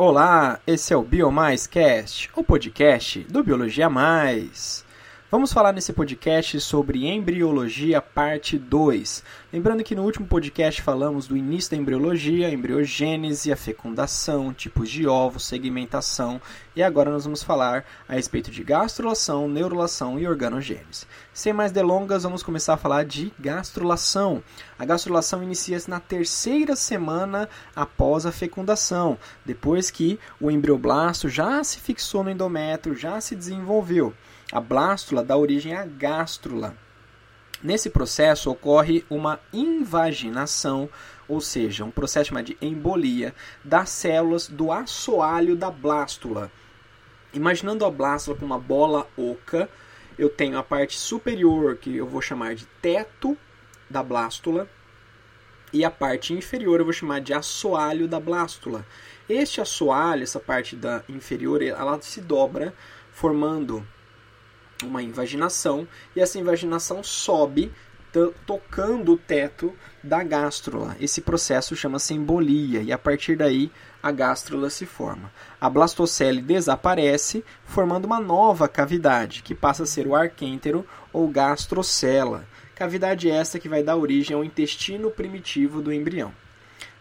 Olá, esse é o Biomais Cast, o podcast do Biologia Mais. Vamos falar nesse podcast sobre embriologia parte 2. Lembrando que no último podcast falamos do início da embriologia, embriogênese, a fecundação, tipos de ovos, segmentação e agora nós vamos falar a respeito de gastrulação, neurulação e organogênese. Sem mais delongas, vamos começar a falar de gastrulação. A gastrulação inicia-se na terceira semana após a fecundação, depois que o embrioblasto já se fixou no endométrio, já se desenvolveu. A blástula dá origem à gástrula. Nesse processo ocorre uma invaginação, ou seja, um processo chamado de embolia das células do assoalho da blástula. Imaginando a blástula com uma bola oca, eu tenho a parte superior, que eu vou chamar de teto da blástula, e a parte inferior eu vou chamar de assoalho da blástula. Este assoalho, essa parte da inferior, ela se dobra formando uma invaginação e essa invaginação sobe tocando o teto da gástrula. Esse processo chama-se embolia e a partir daí a gástrula se forma. A blastocele desaparece, formando uma nova cavidade, que passa a ser o arquêntero ou gastrocela. Cavidade esta que vai dar origem ao intestino primitivo do embrião.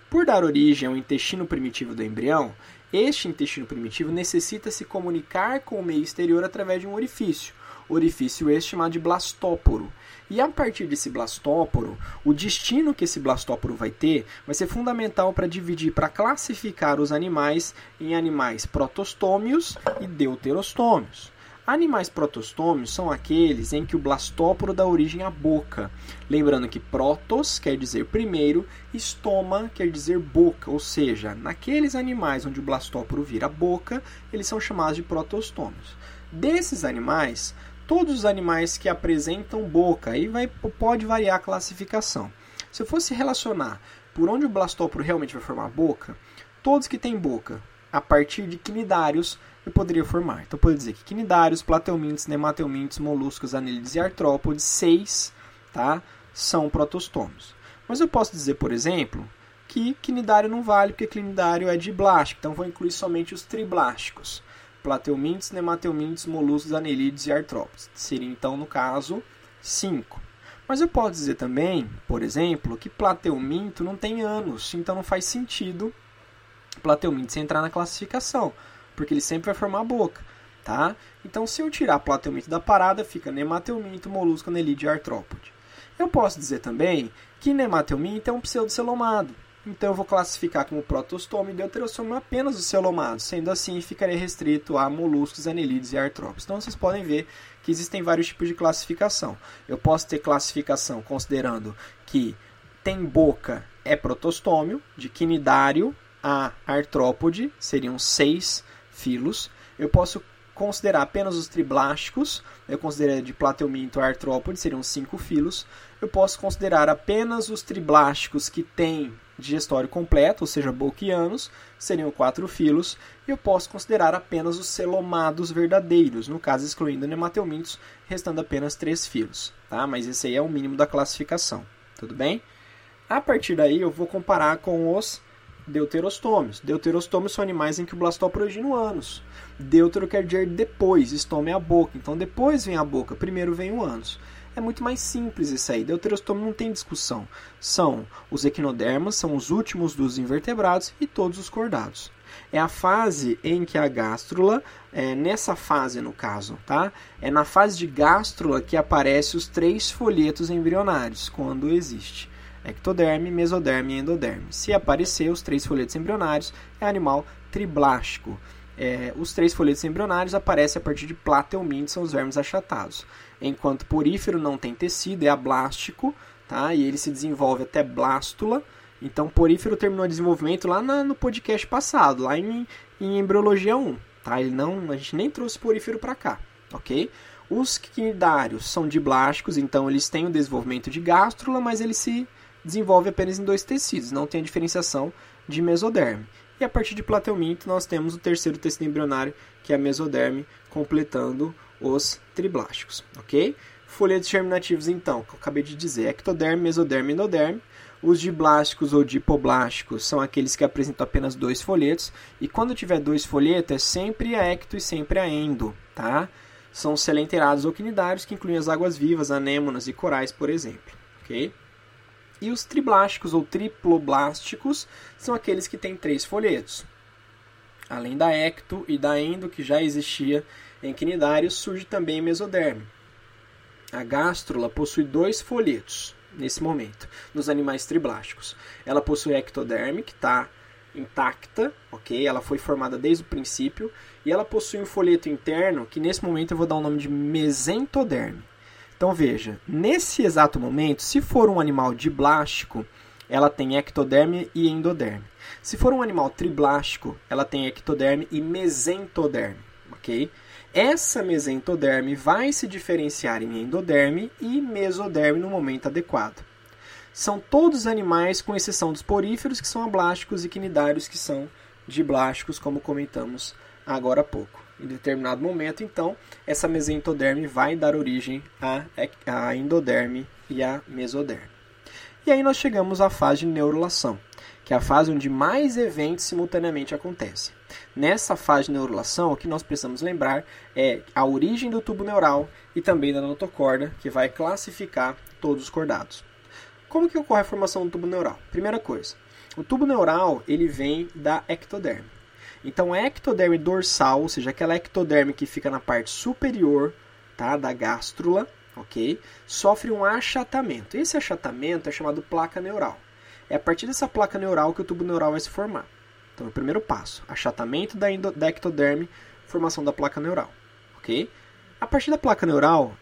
Por dar origem ao intestino primitivo do embrião, este intestino primitivo necessita se comunicar com o meio exterior através de um orifício orifício este chamado de blastóporo. E a partir desse blastóporo, o destino que esse blastóporo vai ter vai ser fundamental para dividir, para classificar os animais em animais protostômios e deuterostômios. Animais protostômios são aqueles em que o blastóporo dá origem à boca. Lembrando que protos quer dizer primeiro, estoma quer dizer boca, ou seja, naqueles animais onde o blastóporo vira boca, eles são chamados de protostômios. Desses animais, todos os animais que apresentam boca. Aí vai, pode variar a classificação. Se eu fosse relacionar por onde o blastóporo realmente vai formar boca, todos que têm boca, a partir de quinidários, eu poderia formar. Então, poderia dizer que quinidários, plateumintes, nemateumintes, moluscos, anílides e artrópodes, seis, tá, são protostômios. Mas eu posso dizer, por exemplo, que quinidário não vale, porque quinidário é diblástico, então vou incluir somente os triblásticos plateumintes, nemateumintes, moluscos, anelídeos e artrópodes. Seria então, no caso, 5. Mas eu posso dizer também, por exemplo, que plateuminto não tem anos, então não faz sentido plateuminto entrar na classificação, porque ele sempre vai formar a boca. Tá? Então, se eu tirar plateuminto da parada, fica nemateuminto, molusco, anelídeo e artrópode. Eu posso dizer também que nemateuminto é um pseudocelomado, então eu vou classificar como protostoma e deuterostoma apenas os celomados. Sendo assim, ficaria restrito a moluscos, anelídeos e artrópodes. Então vocês podem ver que existem vários tipos de classificação. Eu posso ter classificação considerando que tem boca é protostômio, de quinidário a artrópode, seriam seis filos. Eu posso considerar apenas os triblásticos, eu considero de plateuminto a artrópode, seriam cinco filos. Eu posso considerar apenas os triblásticos que têm digestório completo, ou seja, boquianos, seriam quatro filos, e eu posso considerar apenas os celomados verdadeiros, no caso excluindo nemateumintos, restando apenas três filos, tá? Mas esse aí é o mínimo da classificação, tudo bem? A partir daí eu vou comparar com os deuterostômios. Deuterostômios são animais em que o blastóporo origina ânus. Deutero quer dizer depois, estômago é a boca, então depois vem a boca, primeiro vem o ânus é muito mais simples isso aí. Deuterostômio não tem discussão. São os equinodermas, são os últimos dos invertebrados e todos os cordados. É a fase em que a gástrula, é nessa fase no caso, tá? É na fase de gástrula que aparecem os três folhetos embrionários, quando existe. Ectoderme, mesoderme e endoderme. Se aparecer os três folhetos embrionários, é animal triblástico. é, os três folhetos embrionários aparecem a partir de platelminto, são os vermes achatados. Enquanto porífero não tem tecido, é ablástico, tá? e ele se desenvolve até blástula. Então, porífero terminou o desenvolvimento lá na, no podcast passado, lá em, em embriologia 1. Tá? Ele não, a gente nem trouxe porífero para cá, ok? Os quinidários são diblásticos, então eles têm o desenvolvimento de gástrula, mas ele se desenvolve apenas em dois tecidos, não tem a diferenciação de mesoderme. E a partir de platelminto nós temos o terceiro tecido embrionário, que é a mesoderme, completando os triblásticos, ok? Folhetos germinativos, então, que eu acabei de dizer, ectoderme, mesoderme e endoderme. Os diblásticos ou dipoblásticos são aqueles que apresentam apenas dois folhetos. E quando tiver dois folhetos, é sempre a ecto e sempre a endo, tá? São selenterados ou quinidários, que incluem as águas vivas, anêmonas e corais, por exemplo, ok? E os triblásticos ou triploblásticos são aqueles que têm três folhetos. Além da ecto e da endo, que já existia em quinidários, surge também mesoderme. A gástrula possui dois folhetos nesse momento, nos animais triblásticos. Ela possui ectoderme, que está intacta, ok? Ela foi formada desde o princípio, e ela possui um folheto interno, que nesse momento eu vou dar o nome de mesentoderme. Então veja, nesse exato momento, se for um animal diblástico, ela tem ectoderme e endoderme. Se for um animal triblástico, ela tem ectoderme e mesentoderme, ok? Essa mesentoderme vai se diferenciar em endoderme e mesoderme no momento adequado. São todos animais, com exceção dos poríferos, que são ablásticos, e quinidários, que são diblásticos, como comentamos agora há pouco em determinado momento, então essa mesentoderme vai dar origem à, à endoderme e à mesoderme. E aí nós chegamos à fase de neurulação, que é a fase onde mais eventos simultaneamente acontecem. Nessa fase de neurulação, o que nós precisamos lembrar é a origem do tubo neural e também da notocorda, que vai classificar todos os cordados. Como que ocorre a formação do tubo neural? Primeira coisa, o tubo neural ele vem da ectoderme. Então, a ectoderme dorsal, ou seja, aquela ectoderme que fica na parte superior tá, da gástrula, ok? Sofre um achatamento. Esse achatamento é chamado placa neural. É a partir dessa placa neural que o tubo neural vai se formar. Então, é o primeiro passo: achatamento da, da ectoderme, formação da placa neural, ok? A partir da placa neural,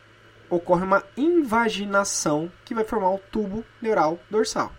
ocorre uma invaginação que vai formar o tubo neural dorsal.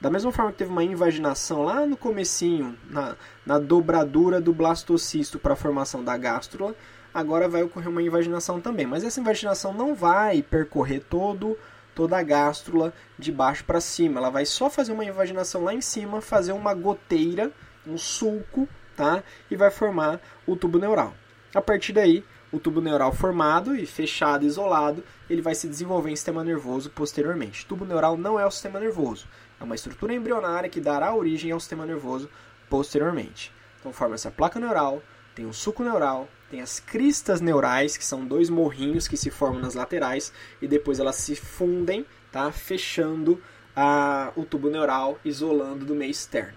Da mesma forma que teve uma invaginação lá no comecinho, na, na dobradura do blastocisto para a formação da gástrula, agora vai ocorrer uma invaginação também. Mas essa invaginação não vai percorrer todo toda a gástrula de baixo para cima. Ela vai só fazer uma invaginação lá em cima, fazer uma goteira, um sulco, tá? E vai formar o tubo neural. A partir daí, o tubo neural formado e fechado, isolado, ele vai se desenvolver em sistema nervoso posteriormente. O tubo neural não é o sistema nervoso, é uma estrutura embrionária que dará origem ao sistema nervoso posteriormente. Então forma-se a placa neural, tem o suco neural, tem as cristas neurais, que são dois morrinhos que se formam nas laterais e depois elas se fundem, tá? fechando a, o tubo neural, isolando do meio externo.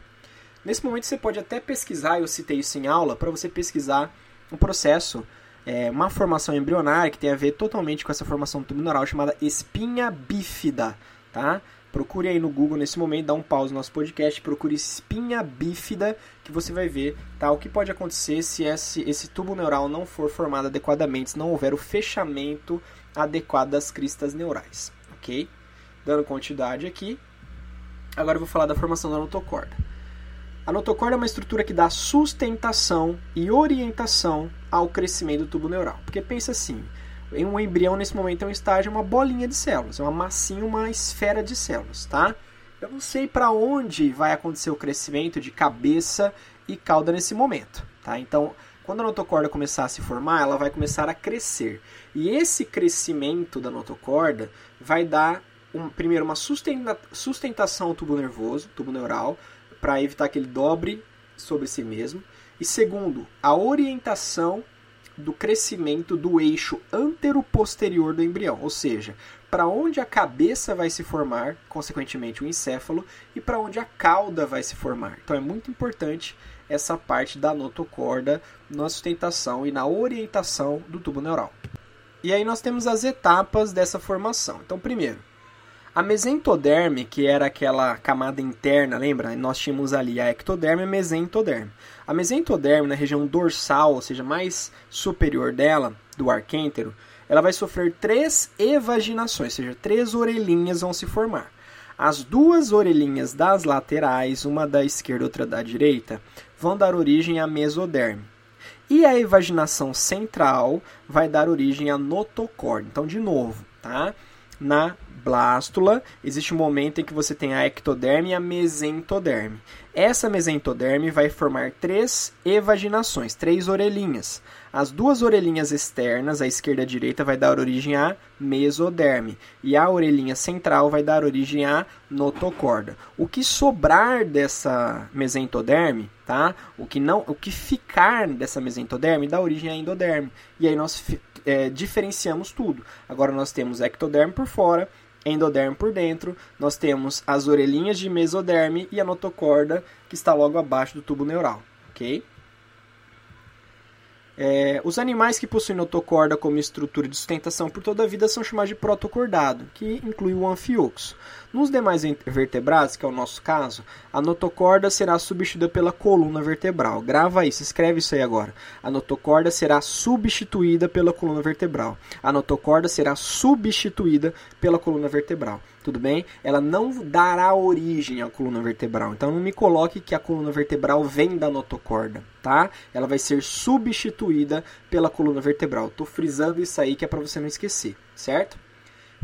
Nesse momento você pode até pesquisar, eu citei isso em aula, para você pesquisar um processo, é, uma formação embrionária que tem a ver totalmente com essa formação do tubo neural chamada espinha bífida. Tá? Procure aí no Google nesse momento, dá um pause no nosso podcast, procure espinha bífida, que você vai ver tá, o que pode acontecer se esse, esse tubo neural não for formado adequadamente, se não houver o fechamento adequado das cristas neurais, ok? Dando quantidade aqui, agora eu vou falar da formação da notocorda. A notocorda é uma estrutura que dá sustentação e orientação ao crescimento do tubo neural. Porque pensa assim, um embrião, nesse momento, é um estágio, uma bolinha de células, é uma massinha, uma esfera de células, tá? Eu não sei para onde vai acontecer o crescimento de cabeça e cauda nesse momento, tá? Então, quando a notocorda começar a se formar, ela vai começar a crescer. E esse crescimento da notocorda vai dar, um, primeiro, uma sustenta, sustentação ao tubo nervoso, tubo neural, para evitar que ele dobre sobre si mesmo. E segundo, a orientação do crescimento do eixo antero-posterior do embrião, ou seja, para onde a cabeça vai se formar, consequentemente o encéfalo, e para onde a cauda vai se formar. Então é muito importante essa parte da notocorda na sustentação e na orientação do tubo neural. E aí nós temos as etapas dessa formação. Então, primeiro, A mesentoderme, que era aquela camada interna, lembra? Nós tínhamos ali a ectoderme e a mesentoderme. A mesentoderme, na região dorsal, ou seja, mais superior dela, do arquêntero, ela vai sofrer três evaginações, ou seja, três orelhinhas vão se formar. As duas orelhinhas das laterais, uma da esquerda e outra da direita, vão dar origem à mesoderme. E a evaginação central vai dar origem à notocorda. Então, de novo, tá? Na blástula, existe um momento em que você tem a ectoderme e a mesentoderme. Essa mesentoderme vai formar três evaginações, três orelhinhas. As duas orelhinhas externas, a esquerda e a direita, vai dar origem à mesoderme. E a orelhinha central vai dar origem à notocorda. O que sobrar dessa mesentoderme, tá? O que não, o que ficar dessa mesentoderme dá origem à endoderme. E aí nós é, diferenciamos tudo. Agora nós temos ectoderme por fora, endoderme por dentro, nós temos as orelhinhas de mesoderme e a notocorda que está logo abaixo do tubo neural, ok? É, os animais que possuem notocorda como estrutura de sustentação por toda a vida são chamados de protocordado, que inclui o anfioxo. Nos demais vertebrados, que é o nosso caso, a notocorda será substituída pela coluna vertebral. Grava isso, escreve isso aí agora. A notocorda será substituída pela coluna vertebral. A notocorda será substituída pela coluna vertebral. Tudo bem? Ela não dará origem à coluna vertebral. Então não me coloque que a coluna vertebral vem da notocorda, tá? Ela vai ser substituída pela coluna vertebral. Estou frisando isso aí que é para você não esquecer, certo?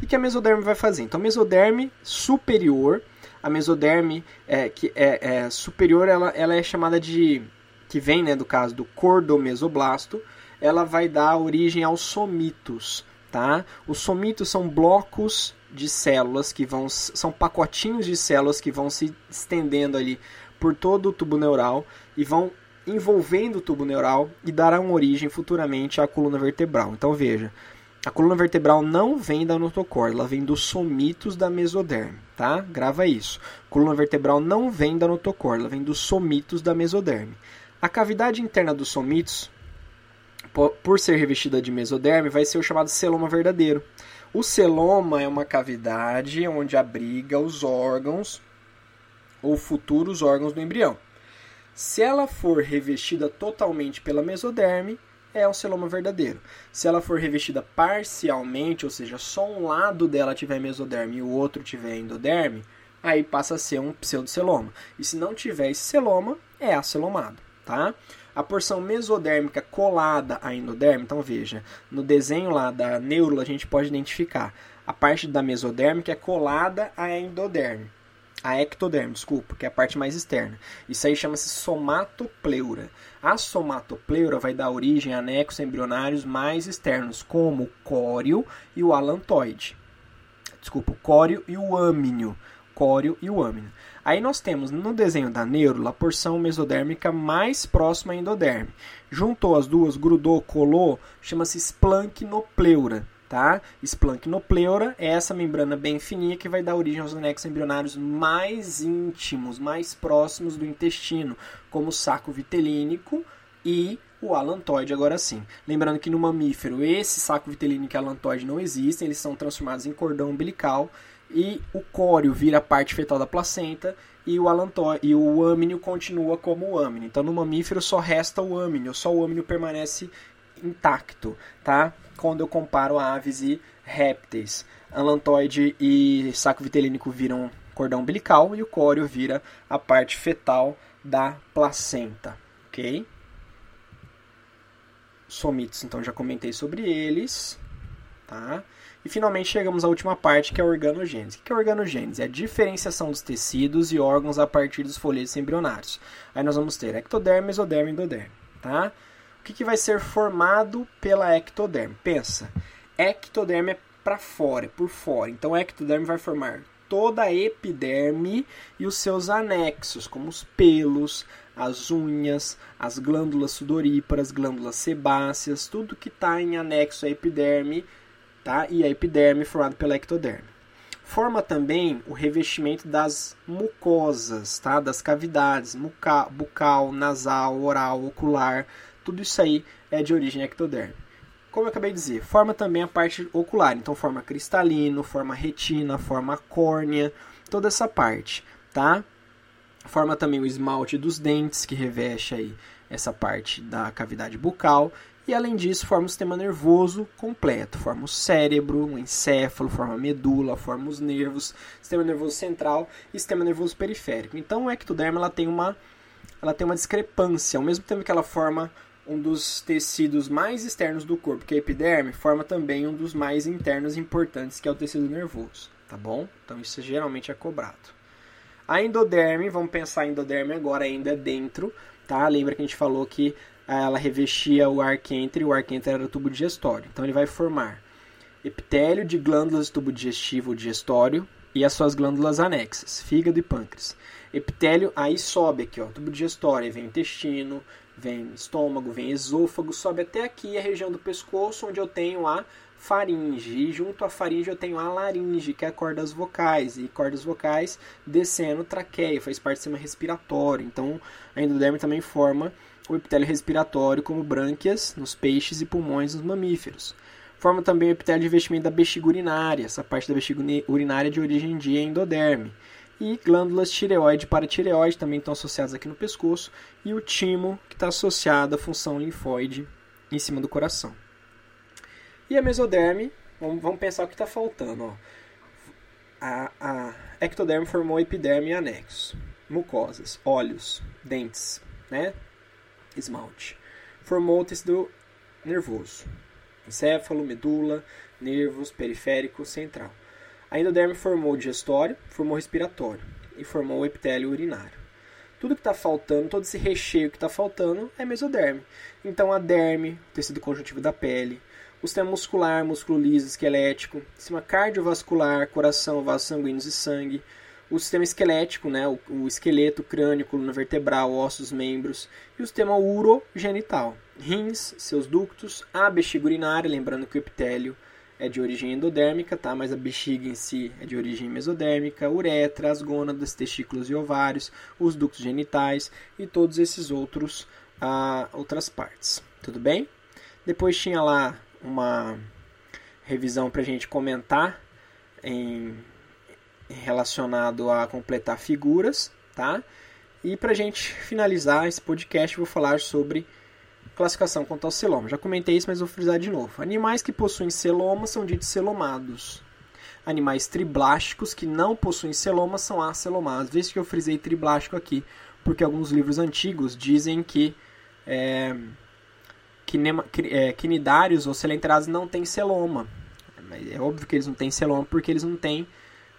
O que a mesoderme vai fazer? Então, a mesoderme superior, a mesoderme é, que é, é superior, ela, ela é chamada de, que vem, né, do caso do cordomesoblasto, ela vai dar origem aos somitos, tá? Os somitos são blocos de células que vão, são pacotinhos de células que vão se estendendo ali por todo o tubo neural e vão envolvendo o tubo neural e darão origem futuramente à coluna vertebral. Então veja, a coluna vertebral não vem da notocorda, ela vem dos somitos da mesoderme, tá? Grava isso. A coluna vertebral não vem da notocorda, ela vem dos somitos da mesoderme. A cavidade interna dos somitos, por ser revestida de mesoderme, vai ser o chamado celoma verdadeiro. O celoma é uma cavidade onde abriga os órgãos ou futuros órgãos do embrião. Se ela for revestida totalmente pela mesoderme, é um celoma verdadeiro. Se ela for revestida parcialmente, ou seja, só um lado dela tiver mesoderme e o outro tiver endoderme, aí passa a ser um pseudoceloma. E se não tiver esse celoma, é acelomado, tá? A porção mesodérmica colada à endoderme, então veja, no desenho lá da neurula a gente pode identificar a parte da mesodérmica é colada à endoderme a ectoderme, desculpa, que é a parte mais externa. Isso aí chama-se somatopleura. A somatopleura vai dar origem a anexos embrionários mais externos, como o córeo e o alantoide. Desculpa, o córeo e o âmino. Córeo e o âmino. Aí nós temos no desenho da neurula a porção mesodérmica mais próxima à endoderme. Juntou as duas, grudou, colou, chama-se splanquinopleura tá? Splanquinopleura é essa membrana bem fininha que vai dar origem aos anexos embrionários mais íntimos, mais próximos do intestino, como o saco vitelínico e o alantoide agora sim. Lembrando que no mamífero esse saco vitelínico e alantoide não existem, eles são transformados em cordão umbilical e o córeo vira a parte fetal da placenta e o alantoide e o âmino continua como o âmino. Então no mamífero só resta o âmino, só o âmino permanece intacto, tá? Quando eu comparo aves e répteis. Alantoide e saco vitelínico viram cordão umbilical e o córeo vira a parte fetal da placenta, ok? Somitos, então já comentei sobre eles, tá? E finalmente chegamos à última parte, que é a organogênese. O que é a organogênese? É a diferenciação dos tecidos e órgãos a partir dos folhetos embrionários. Aí nós vamos ter ectoderme, mesoderme e endoderme, tá? que, que vai ser formado pela ectoderme? Pensa, ectoderme é para fora, é por fora. Então, a ectoderme vai formar toda a epiderme e os seus anexos, como os pelos, as unhas, as glândulas sudoríparas, glândulas sebáceas, tudo que está em anexo à epiderme, tá? E a epiderme formada pela ectoderme. Forma também o revestimento das mucosas, tá? Das cavidades, bucal, bucal nasal, oral, ocular, tudo isso aí é de origem ectoderme. como eu acabei de dizer, forma também a parte ocular. Então forma cristalino, forma retina, forma córnea, toda essa parte, tá? Forma também o esmalte dos dentes, que reveste aí essa parte da cavidade bucal. E além disso, forma o sistema nervoso completo. Forma o cérebro, o encéfalo, forma a medula, forma os nervos, sistema nervoso central e sistema nervoso periférico. Então o ectoderma ela tem uma, ela tem uma discrepância. Ao mesmo tempo que ela forma um dos tecidos mais externos do corpo, que é a epiderme, forma também um dos mais internos importantes, que é o tecido nervoso, tá bom? Então isso geralmente é cobrado. A endoderme, vamos pensar em endoderme agora ainda dentro, tá? Lembra que a gente falou que ela revestia o arquentre, o arquentre era o tubo digestório. Então ele vai formar epitélio de glândulas do tubo digestivo digestório e as suas glândulas anexas, fígado e pâncreas. Epitélio aí sobe aqui, ó, tubo digestório, vem intestino, vem estômago, vem esôfago, sobe até aqui a região do pescoço, onde eu tenho a faringe. E junto à faringe eu tenho a laringe, que é cordas vocais. E cordas vocais descendo traqueia, faz parte do sistema respiratório. Então a endoderme também forma o epitélio respiratório, como brânquias nos peixes e pulmões nos mamíferos. Forma também o epitélio de vestimento da bexiga urinária, essa parte da bexiga urinária de origem de endoderme. E glândulas tireoide e paratireoide também estão associadas aqui no pescoço. E o timo, que está associado à função linfóide em cima do coração. E a mesoderme, vamos, vamos pensar o que está faltando. Ó. A, a ectoderme formou epiderme e anexos, mucosas, olhos, dentes, né? Esmalte. Formou o tecido nervoso, encéfalo, medula, nervos, periférico, central. A endoderme formou o digestório, formou o respiratório e formou o epitélio urinário. Tudo que está faltando, todo esse recheio que está faltando é mesoderme. Então a derme, tecido conjuntivo da pele, o sistema muscular, músculo liso, esquelético, sistema cardiovascular, coração, vasos sanguíneos e sangue, o sistema esquelético, né, o, o esqueleto, crânio, coluna vertebral, ossos, membros, e o sistema urogenital, rins, seus ductos, a bexiga urinária, lembrando que o epitélio é de origem endodérmica, tá? mas a bexiga em si é de origem mesodérmica, uretra, as gônadas, testículos e ovários, os ductos genitais e todos esses outros ah, outras partes. Tudo bem? Depois tinha lá uma revisão para a gente comentar em relacionado a completar figuras, tá? E para gente finalizar esse podcast, vou falar sobre classificação quanto ao celoma. Já comentei isso, mas vou frisar de novo. Animais que possuem celoma são ditos celomados. Animais triblásticos que não possuem celoma são acelomados. Veja que eu frisei triblástico aqui, porque alguns livros antigos dizem que é, é, quinidários ou celenterados não têm celoma. É óbvio que eles não têm celoma porque eles não têm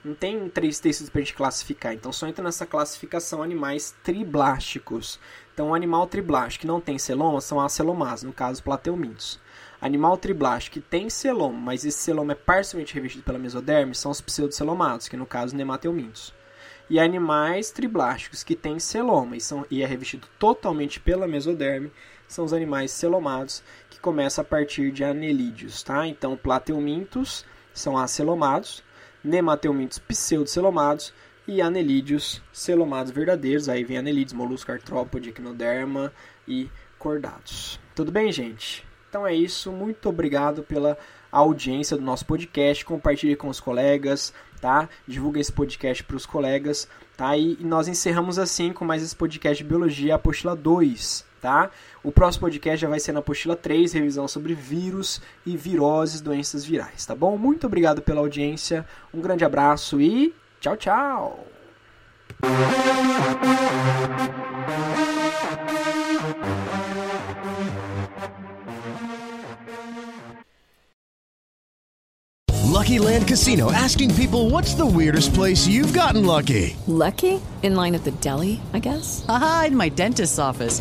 não tem três tecidos para a gente classificar. Então só entra nessa classificação animais triblásticos. Então, o animal triblástico que não tem celoma são acelomados, no caso plateumintos. Animal triblástico que tem celoma, mas esse celoma é parcialmente revestido pela mesoderme, são os pseudocelomados, que no caso nemateumintos. E animais triblásticos que têm celoma e, são, e é revestido totalmente pela mesoderme, são os animais celomados, que começam a partir de anelídeos. Tá? Então, plateumintos são acelomados, nemateumintos pseudocelomados e anelídeos celomados verdadeiros. Aí vem anelídeos, molusco, artrópode, equinoderma e cordados. Tudo bem, gente? Então é isso. Muito obrigado pela audiência do nosso podcast. Compartilhe com os colegas, tá? Divulga esse podcast para os colegas, tá? E, e nós encerramos assim com mais esse podcast de Biologia, apostila 2, tá? O próximo podcast já vai ser na apostila 3, revisão sobre vírus e viroses, doenças virais, tá bom? Muito obrigado pela audiência. Um grande abraço e Tchau, tchau! Lucky Land Casino asking people what's the weirdest place you've gotten lucky? Lucky? In line at the deli, I guess? Aha, in my dentist's office.